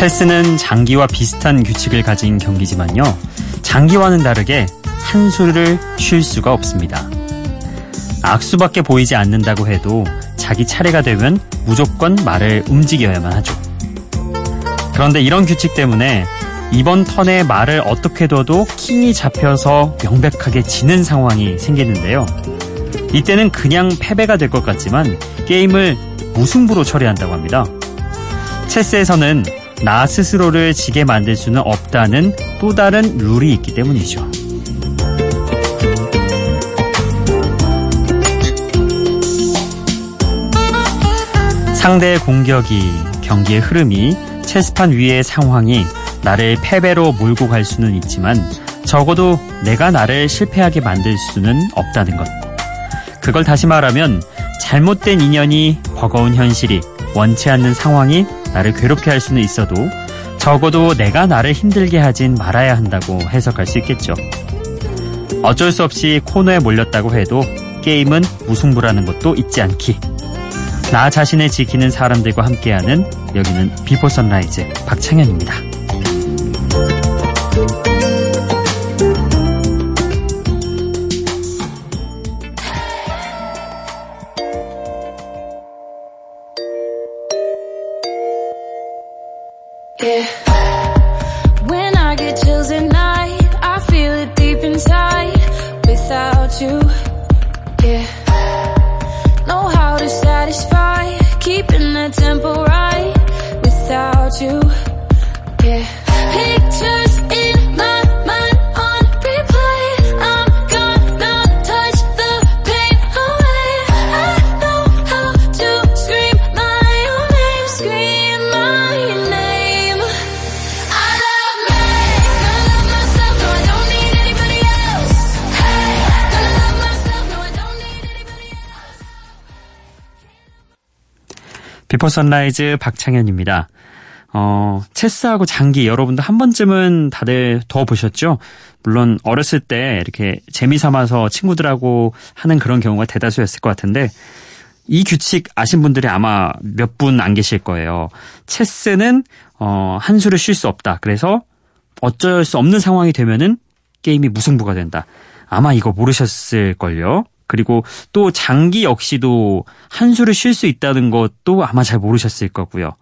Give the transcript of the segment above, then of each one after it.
체스는 장기와 비슷한 규칙을 가진 경기지만요. 장기와는 다르게 한 수를 쉴 수가 없습니다. 악수밖에 보이지 않는다고 해도 자기 차례가 되면 무조건 말을 움직여야만 하죠. 그런데 이런 규칙 때문에 이번 턴에 말을 어떻게 둬도 킹이 잡혀서 명백하게 지는 상황이 생기는데요. 이때는 그냥 패배가 될 것 같지만 게임을 무승부로 처리한다고 합니다. 체스에서는 나 스스로를 지게 만들 수는 없다는 또 다른 룰이 있기 때문이죠. 상대의 공격이, 경기의 흐름이, 체스판 위의 상황이 나를 패배로 몰고 갈 수는 있지만 적어도 내가 나를 실패하게 만들 수는 없다는 것. 그걸 다시 말하면 잘못된 인연이 버거운 현실이 원치 않는 상황이 나를 괴롭게 할 수는 있어도 적어도 내가 나를 힘들게 하진 말아야 한다고 해석할 수 있겠죠. 어쩔 수 없이 코너에 몰렸다고 해도 게임은 무승부라는 것도 잊지 않기. 나 자신을 지키는 사람들과 함께하는 여기는 Before Sunrise 박창현입니다. Tempo right. Without you, yeah. Pictures Before Sunrise 박창현입니다. 어, 체스하고 장기 여러분도 한 번쯤은 다들 둬 보셨죠? 물론 어렸을 때 이렇게 재미 삼아서 친구들하고 하는 그런 경우가 대다수였을 것 같은데 이 규칙 아신 분들이 아마 몇 분 안 계실 거예요. 체스는 어, 한 수를 쉴 수 없다. 그래서 어쩔 수 없는 상황이 되면은 게임이 무승부가 된다. 아마 이거 모르셨을걸요. 그리고 또 장기 역시도 한 수를 쉴 수 있다는 것도 아마 잘 모르셨을 거고요.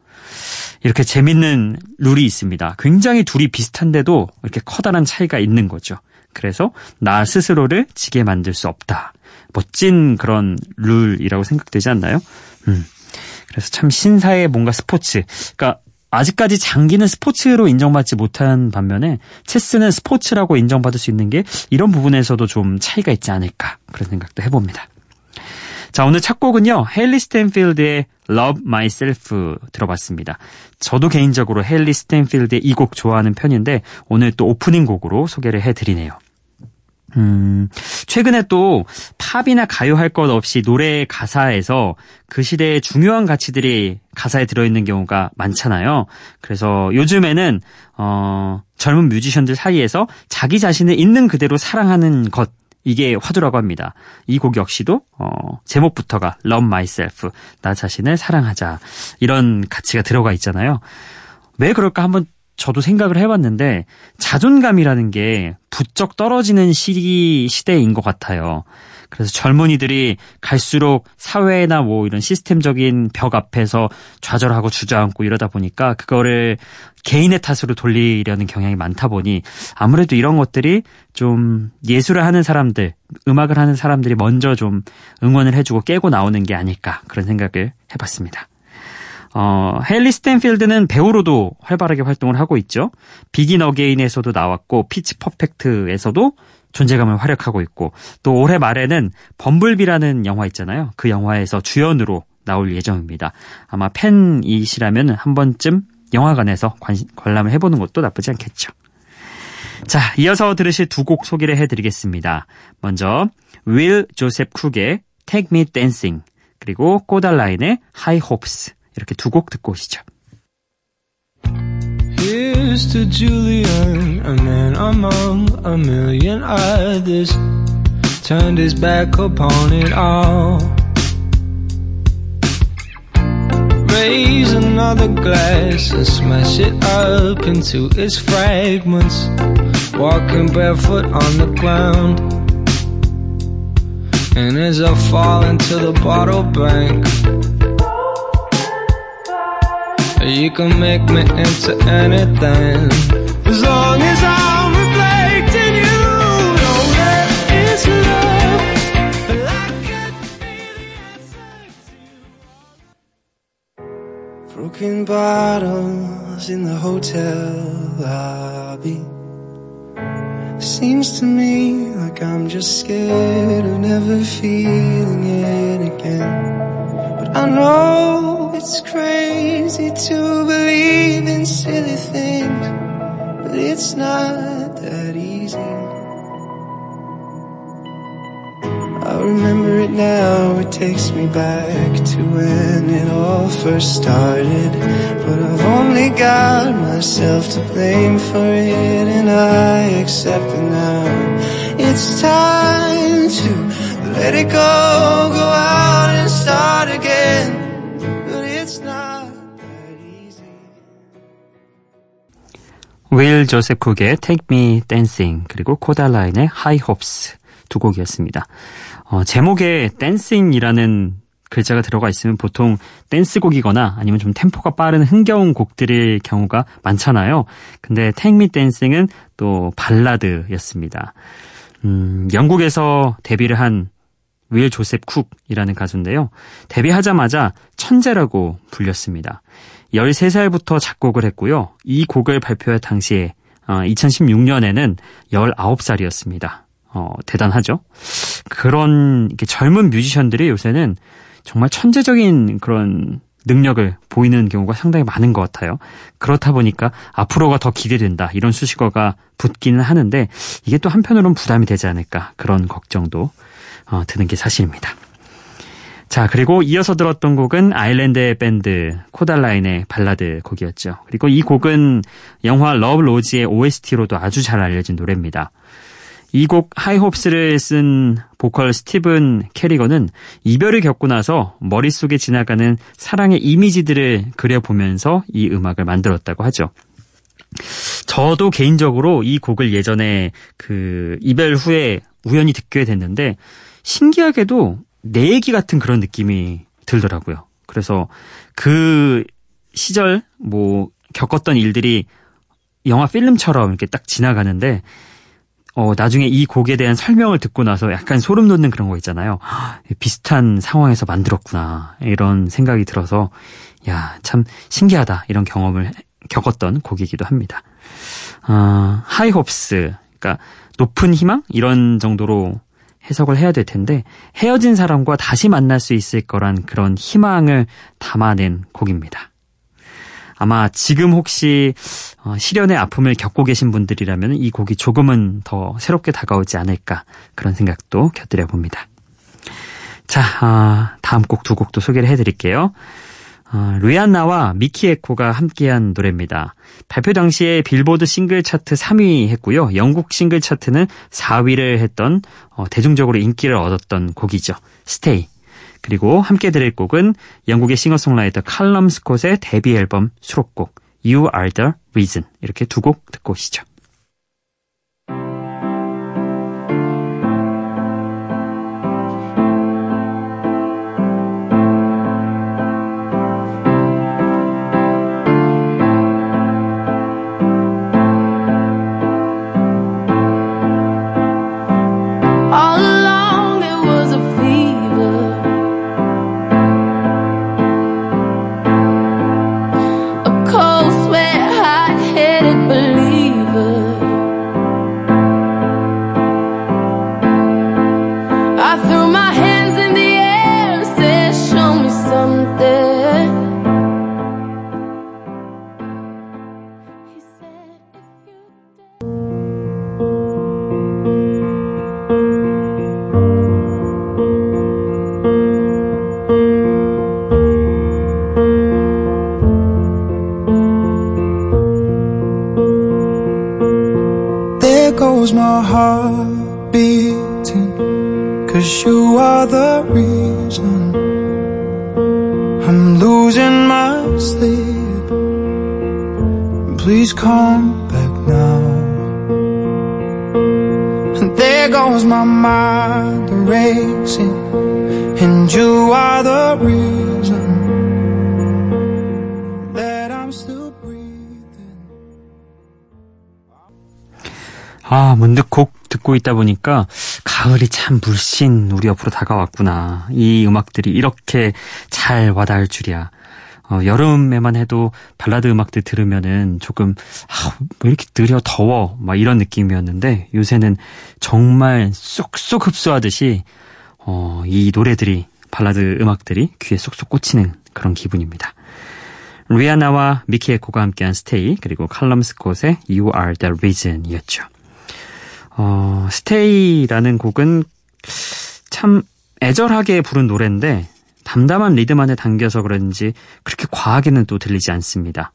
이렇게 재밌는 룰이 있습니다. 굉장히 둘이 비슷한데도 이렇게 커다란 차이가 있는 거죠. 그래서 나 스스로를 지게 만들 수 없다. 멋진 그런 룰이라고 생각되지 않나요? 음. 그래서 참 신사의 뭔가 스포츠. 그러니까 아직까지 장기는 스포츠로 인정받지 못한 반면에 체스는 스포츠라고 인정받을 수 있는 게 이런 부분에서도 좀 차이가 있지 않을까 그런 생각도 해봅니다. 자, 오늘 첫 곡은요. 헤일리 스타인펠드의 Love Myself 들어봤습니다. 저도 개인적으로 헤일리 스타인펠드의 이 곡 좋아하는 편인데 오늘 또 오프닝 곡으로 소개를 해드리네요. 음, 최근에 또 팝이나 가요 할 것 없이 노래 가사에서 그 시대의 중요한 가치들이 가사에 들어있는 경우가 많잖아요. 그래서 요즘에는, 어, 젊은 뮤지션들 사이에서 자기 자신을 있는 그대로 사랑하는 것, 이게 화두라고 합니다. 이 곡 역시도, 어, 제목부터가 Love Myself, 나 자신을 사랑하자. 이런 가치가 들어가 있잖아요. 왜 그럴까 한번 저도 생각을 해봤는데 자존감이라는 게 부쩍 떨어지는 시기 시대인 것 같아요. 그래서 젊은이들이 갈수록 사회나 뭐 이런 시스템적인 벽 앞에서 좌절하고 주저앉고 이러다 보니까 그거를 개인의 탓으로 돌리려는 경향이 많다 보니 아무래도 이런 것들이 좀 예술을 하는 사람들, 음악을 하는 사람들이 먼저 좀 응원을 해주고 깨고 나오는 게 아닐까 그런 생각을 해봤습니다. 어, 헤일리 스타인펠드는 배우로도 활발하게 활동을 하고 있죠. Begin Again에서도 나왔고 Pitch Perfect에서도 존재감을 활약하고 있고 또 올해 말에는 범블비라는 영화 있잖아요. 그 영화에서 주연으로 나올 예정입니다. 아마 팬이시라면 한 번쯤 영화관에서 관, 관람을 해보는 것도 나쁘지 않겠죠. 자, 이어서 들으실 두 곡 소개를 해드리겠습니다. 먼저 윌 조셉 쿡의 Take Me Dancing 그리고 꼬달라인의 High Hopes 이렇게 두 곡 듣고 오시죠. Here's to Julian, a man among a million others, turned his back upon it all. raise another glass and smash it up into its fragments. Walking barefoot on the ground. And as I fall into the bottle bank, you can make me into anything. As long as I'm reflecting you, know that it's love. Broken bottles in the hotel lobby. Seems to me like I'm just scared of never feeling it again. But I know it's crazy to believe in silly things, but it's not that easy. I remember it now, it takes me back to when it all first started. But I've only got myself to blame for it, and I accept it now. It's time to let it go, go out and start again. 윌 조셉 쿡의 Take Me Dancing 그리고 코달라인의 High Hopes 두 곡이었습니다. 어, 제목에 dancing이라는 글자가 들어가 있으면 보통 댄스곡이거나 아니면 좀 템포가 빠른 흥겨운 곡들일 경우가 많잖아요. 근데 Take Me Dancing은 또 발라드였습니다. 음, 영국에서 데뷔를 한 윌 조셉 쿡이라는 가수인데요. 데뷔하자마자 천재라고 불렸습니다. 13살부터 작곡을 했고요. 이 곡을 발표할 당시에 어, 2016년에는 19살이었습니다. 어, 대단하죠? 그런 이렇게 젊은 뮤지션들이 요새는 정말 천재적인 그런 능력을 보이는 경우가 상당히 많은 것 같아요. 그렇다 보니까 앞으로가 더 기대된다 이런 수식어가 붙기는 하는데 이게 또 한편으로는 부담이 되지 않을까 그런 걱정도 어, 드는 게 사실입니다. 자, 그리고 이어서 들었던 곡은 아일랜드의 밴드 코달라인의 발라드 곡이었죠. 그리고 이 곡은 영화 Love, Rosie의 OST로도 아주 잘 알려진 노래입니다. 이 곡 High Hopes를 쓴 보컬 스티븐 개리건은 이별을 겪고 나서 머릿속에 지나가는 사랑의 이미지들을 그려보면서 이 음악을 만들었다고 하죠. 저도 개인적으로 이 곡을 예전에 그 이별 후에 우연히 듣게 됐는데 신기하게도 내 얘기 같은 그런 느낌이 들더라고요. 그래서 그 시절 뭐 겪었던 일들이 영화 필름처럼 이렇게 딱 지나가는데 어, 나중에 이 곡에 대한 설명을 듣고 나서 약간 소름 돋는 그런 거 있잖아요. 비슷한 상황에서 만들었구나. 이런 생각이 들어서, 야, 참 신기하다. 이런 경험을 겪었던 곡이기도 합니다. 어, 하이홉스. 그러니까 높은 희망? 이런 정도로 해석을 해야 될 텐데, 헤어진 사람과 다시 만날 수 있을 거란 그런 희망을 담아낸 곡입니다. 아마 지금 혹시 어, 시련의 아픔을 겪고 계신 분들이라면 이 곡이 조금은 더 새롭게 다가오지 않을까 그런 생각도 곁들여 봅니다. 자, 아, 다음 곡 두 곡도 소개를 해드릴게요. 어, 루이안나와 미키 에코가 함께한 노래입니다. 발표 당시에 빌보드 싱글 차트 3위 했고요. 영국 싱글 차트는 4위를 했던 어, 대중적으로 인기를 얻었던 곡이죠. Stay. 그리고 함께 들을 곡은 영국의 싱어송라이터 칼럼 스콧의 데뷔 앨범 수록곡 You Are The Reason 이렇게 두 곡 듣고 오시죠. There goes my mind racing, and you are the reason that I'm still breathing. 아, 문득 곡 듣고 있다 보니까 가을이 참 물씬 우리 옆으로 다가왔구나. 이 음악들이 이렇게 잘 와닿을 줄이야. 어, 여름에만 해도 발라드 음악들 들으면은 조금 아, 왜 이렇게 느려 더워 막 이런 느낌이었는데 요새는 정말 쏙쏙 흡수하듯이 어, 이 노래들이 발라드 음악들이 귀에 쏙쏙 꽂히는 그런 기분입니다. 리아나와 미키 에코가 함께한 Stay 그리고 칼럼 스콧의 You Are The Reason이었죠. 어, Stay라는 곡은 참 애절하게 부른 노래인데 담담한 리듬 안에 담겨서 그런지 그렇게 과하게는 또 들리지 않습니다.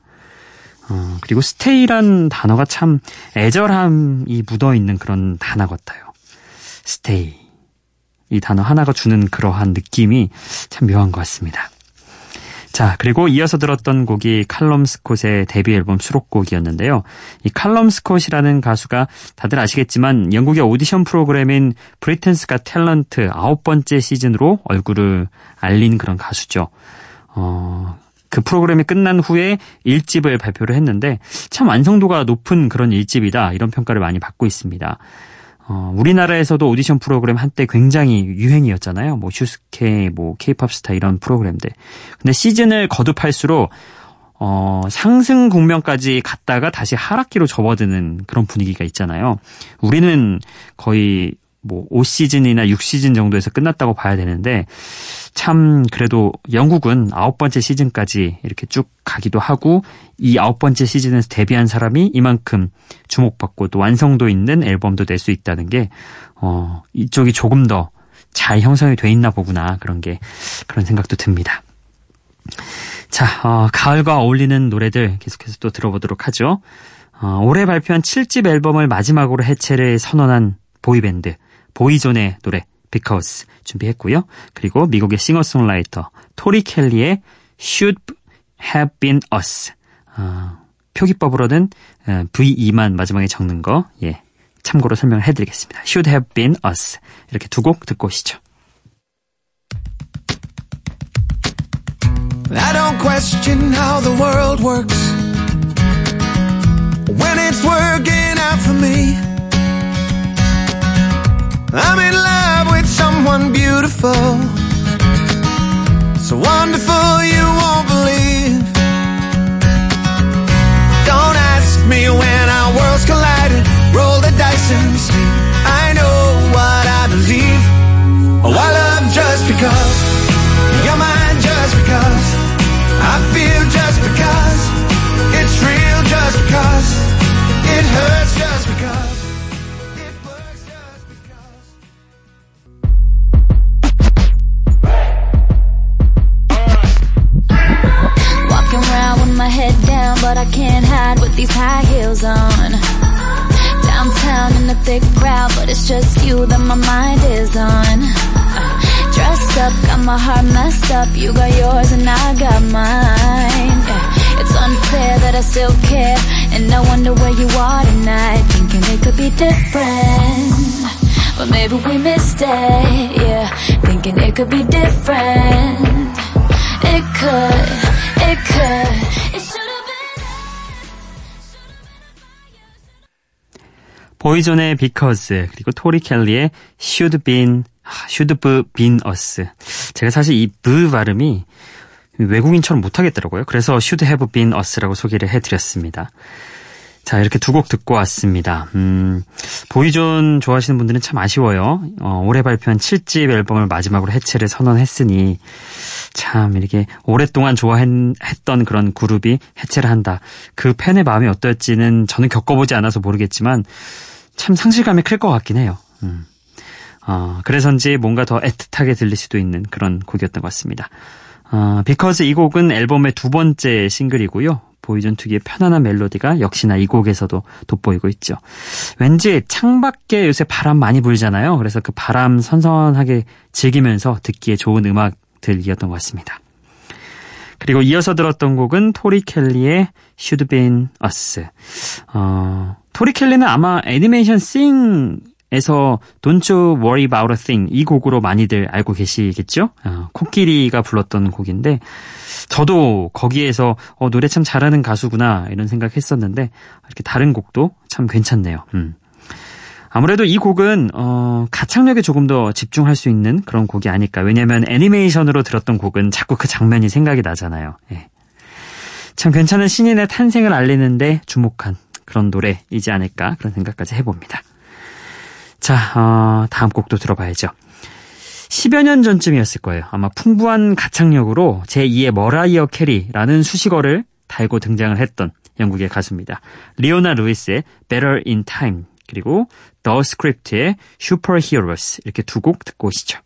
어, 그리고 Stay란 단어가 참 애절함이 묻어있는 그런 단어 같아요. Stay. 이 단어 하나가 주는 그러한 느낌이 참 묘한 것 같습니다. 자, 그리고 이어서 들었던 곡이 칼럼 스콧의 데뷔 앨범 수록곡이었는데요. 이 칼럼 스콧이라는 가수가 다들 아시겠지만 영국의 오디션 프로그램인 Britain's Got Talent 아홉 번째 시즌으로 얼굴을 알린 그런 가수죠. 어, 그 프로그램이 끝난 후에 1집을 발표를 했는데 참 완성도가 높은 그런 1집이다 이런 평가를 많이 받고 있습니다. 어, 우리나라에서도 오디션 프로그램 한때 굉장히 유행이었잖아요. 뭐 슈스케, 뭐 케이팝 스타 이런 프로그램들. 근데 시즌을 거듭할수록 어, 상승 국면까지 갔다가 다시 하락기로 접어드는 그런 분위기가 있잖아요. 우리는 거의 뭐 5시즌이나 6시즌 정도에서 끝났다고 봐야 되는데 참 그래도 영국은 아홉 번째 시즌까지 이렇게 쭉 가기도 하고 이 아홉 번째 시즌에서 데뷔한 사람이 이만큼 주목받고 또 완성도 있는 앨범도 낼 수 있다는 게 어, 이쪽이 조금 더 잘 형성이 돼 있나 보구나 그런 게 그런 생각도 듭니다. 자, 어, 가을과 어울리는 노래들 계속해서 또 들어보도록 하죠. 어, 올해 발표한 7집 앨범을 마지막으로 해체를 선언한 보이밴드 보이존의 노래 Because 준비했고요. 그리고 미국의 싱어송라이터 토리 켈리의 Should Have Been Us 어, 표기법으로는 VE만 마지막에 적는 거 예, 참고로 설명을 해드리겠습니다. Should Have Been Us 이렇게 두 곡 듣고 오시죠. I don't question how the world works when it's working out for me. I'm in love with someone beautiful, so wonderful you different. But maybe we missed it, yeah. Thinking it could be different. It could, it could. It should have been. 보이존의 Because 그리고 토리 켈리의 Should Been Should Been Us. 제가 사실 이 B 발음이 외국인처럼 못하겠더라고요. 그래서 Should Have Been Us라고 소개를 해드렸습니다. 자, 이렇게 두 곡 듣고 왔습니다. 음, 보이존 좋아하시는 분들은 참 아쉬워요. 어, 올해 발표한 7집 앨범을 마지막으로 해체를 선언했으니, 참, 이렇게 오랫동안 좋아했던 그런 그룹이 해체를 한다. 그 팬의 마음이 어떨지는 저는 겪어보지 않아서 모르겠지만, 참 상실감이 클 것 같긴 해요. 음. 어, 그래서인지 뭔가 더 애틋하게 들릴 수도 있는 그런 곡이었던 것 같습니다. 어, Because 이 곡은 앨범의 두 번째 싱글이고요. 보이존 특유의 편안한 멜로디가 역시나 이 곡에서도 돋보이고 있죠. 왠지 창밖에 요새 바람 많이 불잖아요. 그래서 그 바람 선선하게 즐기면서 듣기에 좋은 음악들이었던 것 같습니다. 그리고 이어서 들었던 곡은 토리 켈리의 Should Been Us. 어, 토리 켈리는 아마 애니메이션 싱 에서 Don't You Worry About a Thing 이 곡으로 많이들 알고 계시겠죠? 어, 코끼리가 불렀던 곡인데 저도 거기에서 어, 노래 참 잘하는 가수구나 이런 생각했었는데 이렇게 다른 곡도 참 괜찮네요. 음. 아무래도 이 곡은 어, 가창력에 조금 더 집중할 수 있는 그런 곡이 아닐까. 왜냐하면 애니메이션으로 들었던 곡은 자꾸 그 장면이 생각이 나잖아요. 예. 참 괜찮은 신인의 탄생을 알리는데 주목한 그런 노래이지 않을까 그런 생각까지 해봅니다. 자, 어, 다음 곡도 들어봐야죠. 10여 년 전쯤이었을 거예요. 아마 풍부한 가창력으로 제2의 머라이어 캐리라는 수식어를 달고 등장을 했던 영국의 가수입니다. 리오나 루이스의 Better in Time 그리고 The Script의 Superheroes 이렇게 두 곡 듣고 오시죠.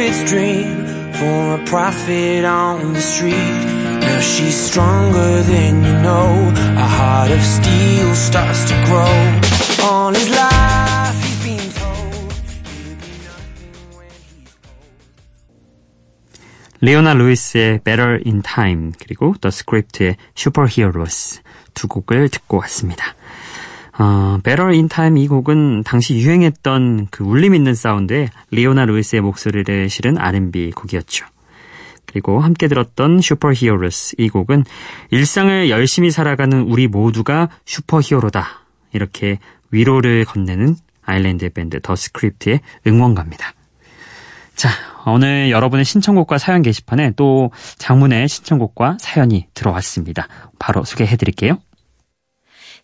Prophet's dream for a prophet on the street. Now she's stronger than you know. A heart of steel starts to grow. All his life he's been told he'll be nothing when he's 리오나 루이스의 Better in Time 그리고 The Script의 Superheroes 두 곡을 듣고 왔습니다. 어, Better in Time 이 곡은 당시 유행했던 그 울림 있는 사운드에 리오나 루이스의 목소리를 실은 R&B 곡이었죠. 그리고 함께 들었던 Superheroes 이 곡은 일상을 열심히 살아가는 우리 모두가 슈퍼 히어로다 이렇게 위로를 건네는 아일랜드 밴드 더 스크립트의 응원가입니다. 자, 오늘 여러분의 신청곡과 사연 게시판에 또 장문의 신청곡과 사연이 들어왔습니다. 바로 소개해 드릴게요.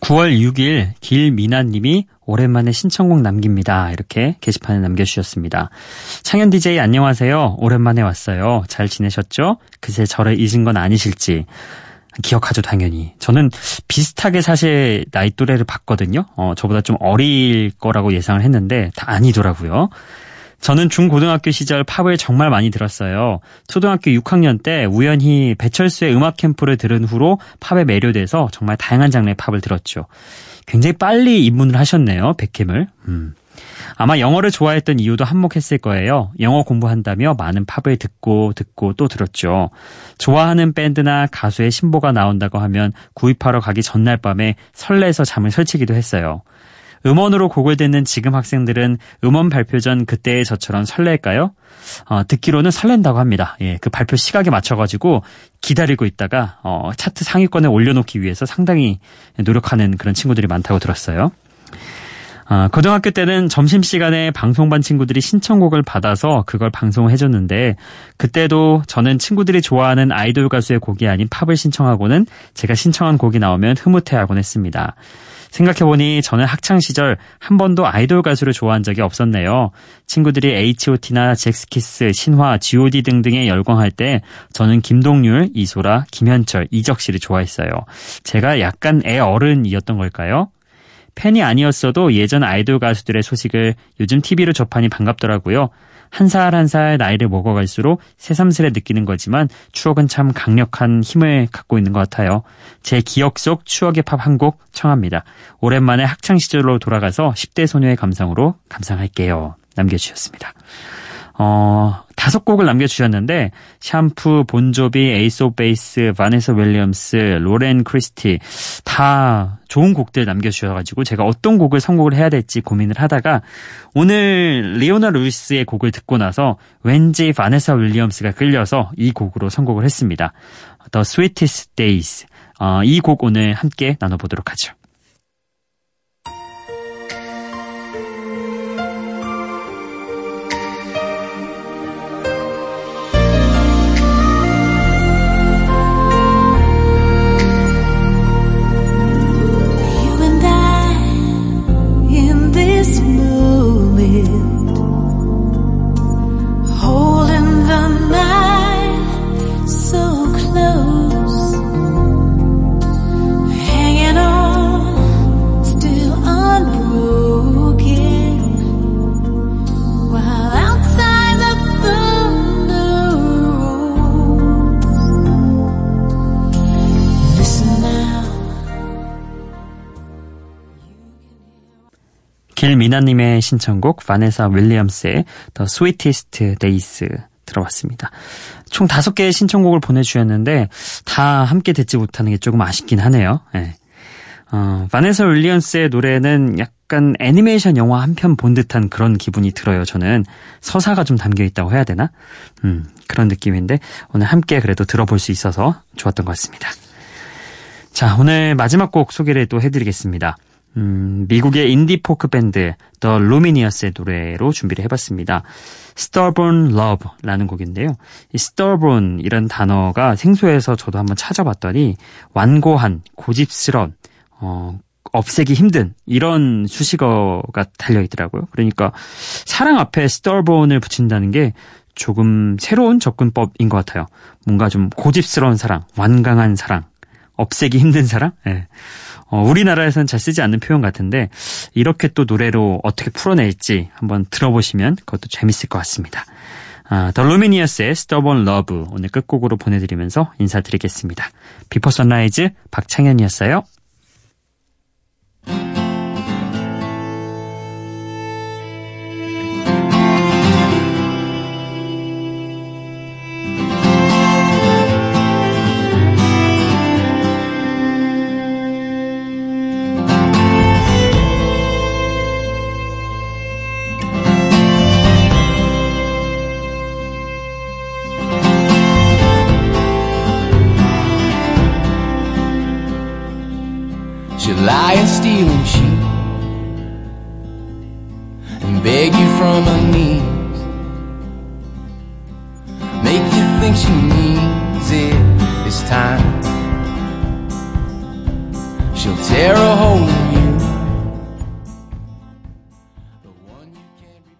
9월 6일 길미나님이 오랜만에 신청곡 남깁니다. 이렇게 게시판에 남겨주셨습니다. 창현 DJ 안녕하세요. 오랜만에 왔어요. 잘 지내셨죠? 그새 저를 잊은 건 아니실지. 기억하죠, 당연히. 저는 비슷하게 사실 나이 또래를 봤거든요. 어, 저보다 좀 어릴 거라고 예상을 했는데 다 아니더라고요. 저는 중고등학교 시절 팝을 정말 많이 들었어요. 초등학교 6학년 때 우연히 배철수의 음악 캠프를 들은 후로 팝에 매료돼서 정말 다양한 장르의 팝을 들었죠. 굉장히 빨리 입문을 하셨네요, 백캠을. 음. 아마 영어를 좋아했던 이유도 한몫했을 거예요. 영어 공부한다며 많은 팝을 듣고 듣고 또 들었죠. 좋아하는 밴드나 가수의 신보가 나온다고 하면 구입하러 가기 전날 밤에 설레서 잠을 설치기도 했어요. 음원으로 곡을 듣는 지금 학생들은 음원 발표 전 그때의 저처럼 설렐까요? 어, 듣기로는 설렌다고 합니다. 예, 그 발표 시각에 맞춰가지고 기다리고 있다가 어, 차트 상위권에 올려놓기 위해서 상당히 노력하는 그런 친구들이 많다고 들었어요. 아, 고등학교 때는 점심시간에 방송반 친구들이 신청곡을 받아서 그걸 방송을 해줬는데 그때도 저는 친구들이 좋아하는 아이돌 가수의 곡이 아닌 팝을 신청하고는 제가 신청한 곡이 나오면 흐뭇해하곤 했습니다. 생각해보니 저는 학창시절 한 번도 아이돌 가수를 좋아한 적이 없었네요. 친구들이 H.O.T나 잭스키스, 신화, G.O.D 등등에 열광할 때 저는 김동률, 이소라, 김현철, 이적실을 좋아했어요. 제가 약간 애 어른이었던 걸까요? 팬이 아니었어도 예전 아이돌 가수들의 소식을 요즘 TV로 접하니 반갑더라고요. 한 살 한 살 나이를 먹어갈수록 새삼스레 느끼는 거지만 추억은 참 강력한 힘을 갖고 있는 것 같아요. 제 기억 속 추억의 팝 한 곡 청합니다. 오랜만에 학창 시절로 돌아가서 10대 소녀의 감상으로 감상할게요. 남겨주셨습니다. 어, 다섯 곡을 남겨주셨는데, 샴푸, 본조비, 에이스 오 베이스, 바네사 윌리엄스, 로렌 크리스티, 다 좋은 곡들 남겨주셔가지고, 제가 어떤 곡을 선곡을 해야 될지 고민을 하다가, 오늘 리오나 루이스의 곡을 듣고 나서, 왠지 바네사 윌리엄스가 끌려서 이 곡으로 선곡을 했습니다. The Sweetest Days. 어, 이 곡 오늘 함께 나눠보도록 하죠. 길미나님의 신청곡 바네사 윌리엄스의 The Sweetest Days 들어봤습니다. 총 다섯 개의 신청곡을 보내주셨는데 다 함께 듣지 못하는 게 조금 아쉽긴 하네요. 예. 어, 바네사 윌리엄스의 노래는 약간 애니메이션 영화 한 편 본 듯한 그런 기분이 들어요. 저는 서사가 좀 담겨 있다고 해야 되나? 음, 그런 느낌인데 오늘 함께 그래도 들어볼 수 있어서 좋았던 것 같습니다. 자, 오늘 마지막 곡 소개를 또 해드리겠습니다. 음, 미국의 인디 포크 밴드 The Lumineers의 노래로 준비를 해봤습니다. Stubborn Love라는 곡인데요. 이 Stubborn 이런 단어가 생소해서 저도 한번 찾아봤더니 완고한, 고집스러운, 어, 없애기 힘든 이런 수식어가 달려 있더라고요. 그러니까 사랑 앞에 Stubborn을 붙인다는 게 조금 새로운 접근법인 것 같아요. 뭔가 좀 고집스러운 사랑, 완강한 사랑, 없애기 힘든 사랑? 예. 어, 우리나라에서는 잘 쓰지 않는 표현 같은데 이렇게 또 노래로 어떻게 풀어낼지 한번 들어보시면 그것도 재밌을 것 같습니다. 아, 더 루미니어스의 Stubborn Love 오늘 끝곡으로 보내드리면서 인사드리겠습니다. 비포 선라이즈 박창현이었어요.